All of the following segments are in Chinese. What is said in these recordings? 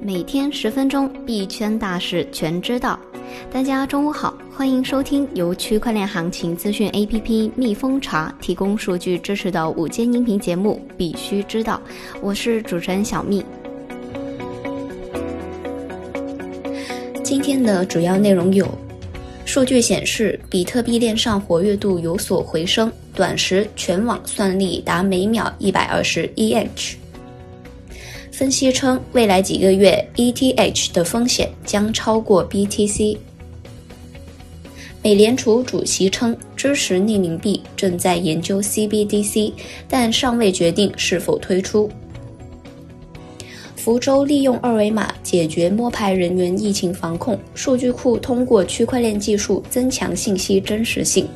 每天十分钟，币圈大事全知道。大家中午好，欢迎收听由区块链行情资讯 APP 蜜蜂茶提供数据支持的午间音频节目《必须知道》，我是主持人小蜜。今天的主要内容有：数据显示，比特币链上活跃度有所回升，短时全网算力达每秒一百二十 EH。分析称，未来几个月 ETH 的风险将超过 BTC。美联储主席称，支持匿名币，正在研究 CBDC，但尚未决定是否推出。福州利用二维码解决摸排人员疫情防控，数据库通过区块链技术增强信息真实性。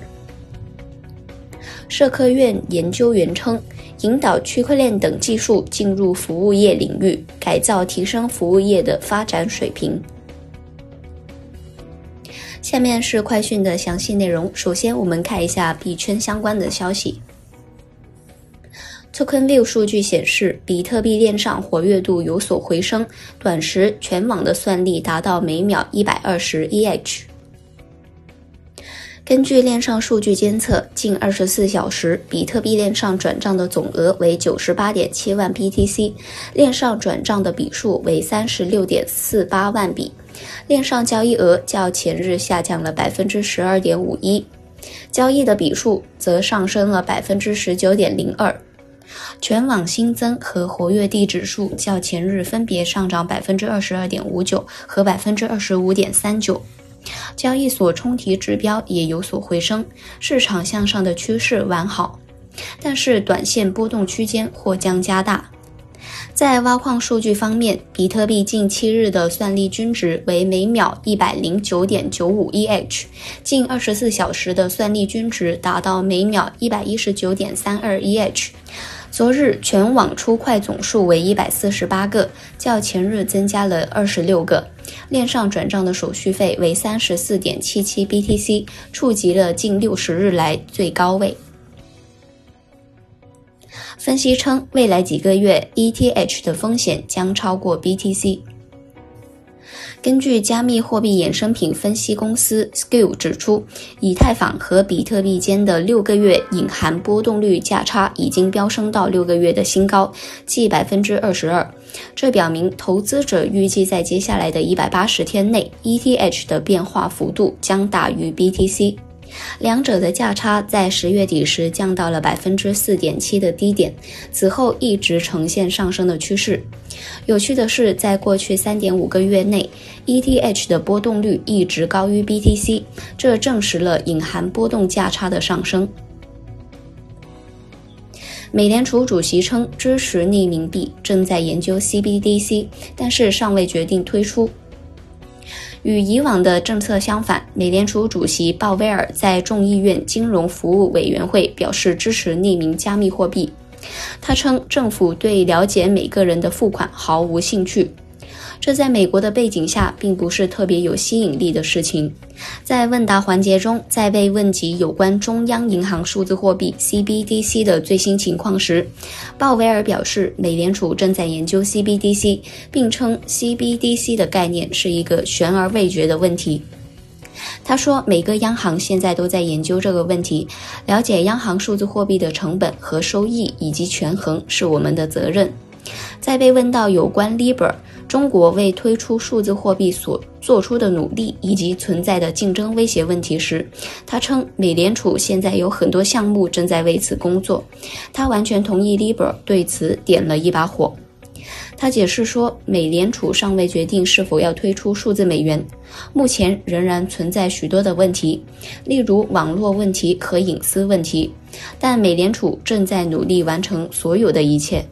社科院研究员称，引导区块链等技术进入服务业领域，改造提升服务业的发展水平。下面是快讯的详细内容。首先，我们看一下币圈相关的消息。TokenView 数据显示，比特币链上活跃度有所回升，短时全网的算力达到每秒一百二十 EH。根据链上数据监测，近二十四小时，比特币链上转账的总额为九十八点七万 BTC，链上转账的笔数为三十六点四八万笔，链上交易额较前日下降了百分之十二点五一，交易的笔数则上升了百分之十九点零二，全网新增和活跃地指数较前日分别上涨百分之二十二点五九和百分之二十五点三九。交易所冲提指标也有所回升，市场向上的趋势完好，但是短线波动区间或将加大。在挖矿数据方面，比特币近七日的算力均值为每秒一百零九点九五 EH，近二十四小时的算力均值达到每秒一百一十九点三二 EH。昨日全网出块总数为一百四十八个，较前日增加了二十六个。链上转账的手续费为三十四点七七 BTC，触及了近六十日来最高位。分析称，未来几个月 ETH 的风险将超过 BTC。根据加密货币衍生品分析公司 Skill 指出，以太坊和比特币间的六个月隐含波动率价差已经飙升到六个月的新高，即百分之二十二。这表明投资者预计在接下来的一百八十天内，ETH 的变化幅度将大于 BTC。两者的价差在十月底时降到了百分之四点七的低点，此后一直呈现上升的趋势。有趣的是，在过去三点五个月内，ETH 的波动率一直高于 BTC，这证实了隐含波动价差的上升。美联储主席称支持匿名币，正在研究 CBDC，但是尚未决定推出。与以往的政策相反，美联储主席鲍威尔在众议院金融服务委员会表示支持匿名加密货币。他称，政府对了解每个人的付款毫无兴趣。这在美国的背景下，并不是特别有吸引力的事情。在问答环节中，在被问及有关中央银行数字货币 CBDC 的最新情况时，鲍威尔表示，美联储正在研究 CBDC，并称 CBDC 的概念是一个悬而未决的问题。他说，每个央行现在都在研究这个问题，了解央行数字货币的成本和收益以及权衡是我们的责任。在被问到有关 Libra。中国为推出数字货币所做出的努力以及存在的竞争威胁问题时，他称美联储现在有很多项目正在为此工作。他完全同意 Libra 对此点了一把火。他解释说，美联储尚未决定是否要推出数字美元，目前仍然存在许多的问题，例如网络问题和隐私问题，但美联储正在努力完成所有的一切。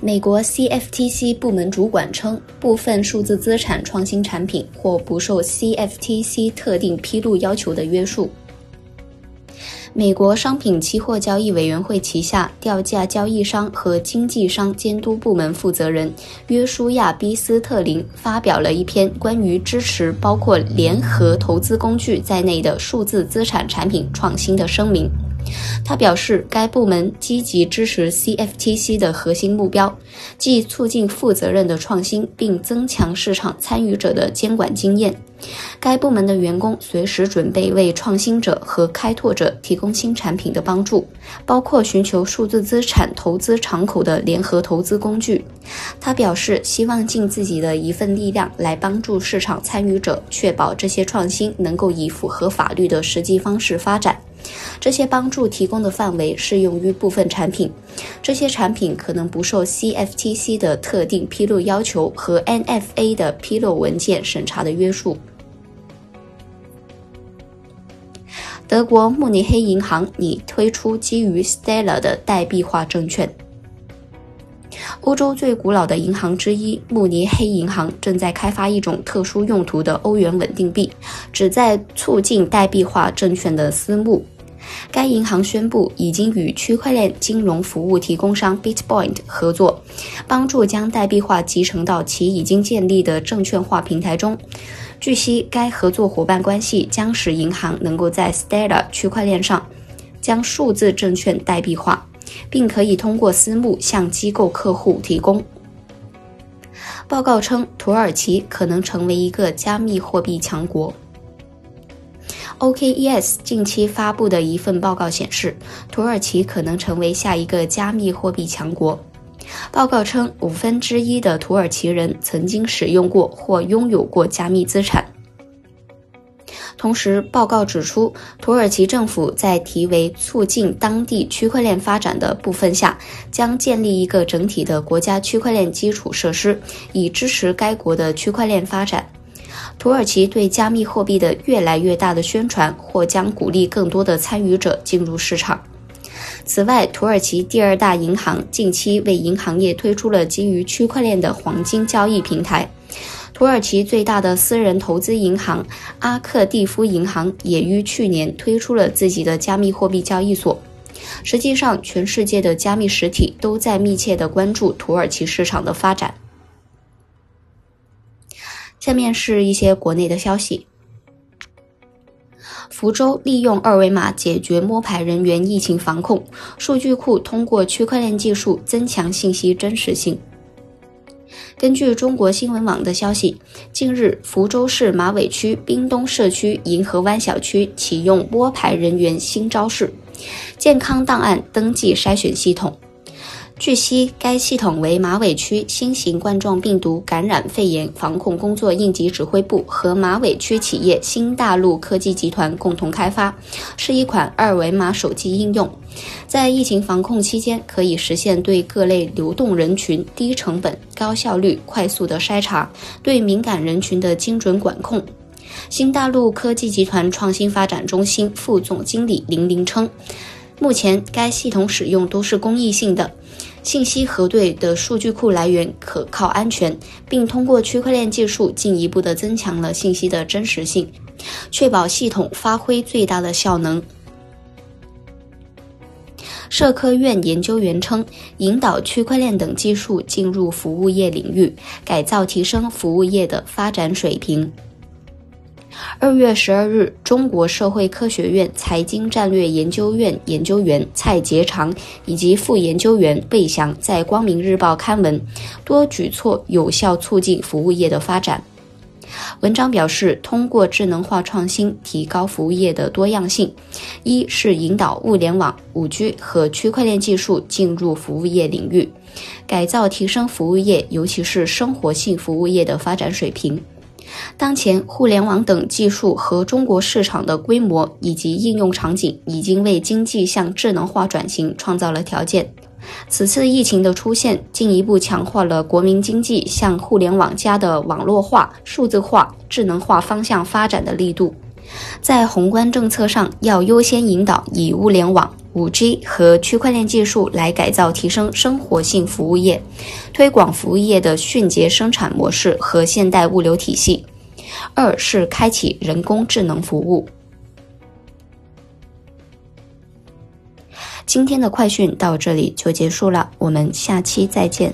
美国 CFTC 部门主管称，部分数字资产创新产品或不受 CFTC 特定披露要求的约束。美国商品期货交易委员会旗下调价交易商和经纪商监督部门负责人约书亚·比斯特林发表了一篇关于支持包括联合投资工具在内的数字资产产品创新的声明。他表示，该部门积极支持 CFTC 的核心目标，即促进负责任的创新，并增强市场参与者的监管经验。该部门的员工随时准备为创新者和开拓者提供新产品的帮助，包括寻求数字资产投资敞口的联合投资工具。他表示，希望尽自己的一份力量来帮助市场参与者，确保这些创新能够以符合法律的实际方式发展。这些帮助提供的范围适用于部分产品，这些产品可能不受 CFTC 的特定披露要求和 NFA 的披露文件审查的约束。德国慕尼黑银行拟推出基于 Stellar 的代币化证券。欧洲最古老的银行之一慕尼黑银行正在开发一种特殊用途的欧元稳定币，旨在促进代币化证券的私募。该银行宣布已经与区块链金融服务提供商 Bitpoint 合作，帮助将代币化集成到其已经建立的证券化平台中。据悉，该合作伙伴关系将使银行能够在 Stellar 区块链上将数字证券代币化，并可以通过私募向机构客户提供。报告称，土耳其可能成为一个加密货币强国。OKES 近期发布的一份报告显示，土耳其可能成为下一个加密货币强国。报告称，五分之一的土耳其人曾经使用过或拥有过加密资产。同时，报告指出，土耳其政府在题为“促进当地区块链发展”的部分下，将建立一个整体的国家区块链基础设施，以支持该国的区块链发展。土耳其对加密货币的越来越大的宣传，或将鼓励更多的参与者进入市场。此外，土耳其第二大银行近期为银行业推出了基于区块链的黄金交易平台。土耳其最大的私人投资银行阿克蒂夫银行也于去年推出了自己的加密货币交易所。实际上，全世界的加密实体都在密切地关注土耳其市场的发展。下面是一些国内的消息。福州利用二维码解决摸排人员疫情防控，数据库通过区块链技术增强信息真实性。根据中国新闻网的消息，近日福州市马尾区滨东社区银河湾小区启用摸排人员新招式——健康档案登记筛选系统。据悉，该系统为马尾区新型冠状病毒感染肺炎防控工作应急指挥部和马尾区企业新大陆科技集团共同开发，是一款二维码手机应用，在疫情防控期间可以实现对各类流动人群低成本、高效率、快速的筛查，对敏感人群的精准管控。新大陆科技集团创新发展中心副总经理林林称，目前该系统使用都是公益性的。信息核对的数据库来源可靠安全，并通过区块链技术进一步的增强了信息的真实性，确保系统发挥最大的效能。社科院研究员称，引导区块链等技术进入服务业领域，改造提升服务业的发展水平。二月十二日，中国社会科学院财经战略研究院研究员蔡杰长以及副研究员贝翔在《光明日报》刊文，多举措有效促进服务业的发展。文章表示，通过智能化创新提高服务业的多样性，一是引导物联网、五 G 和区块链技术进入服务业领域，改造提升服务业，尤其是生活性服务业的发展水平。当前，互联网等技术和中国市场的规模以及应用场景，已经为经济向智能化转型创造了条件。此次疫情的出现，进一步强化了国民经济向互联网加的网络化、数字化、智能化方向发展的力度。在宏观政策上，要优先引导以物联网、五 G 和区块链技术来改造提升生活性服务业，推广服务业的迅捷生产模式和现代物流体系。二是开启人工智能服务。今天的快讯到这里就结束了，我们下期再见。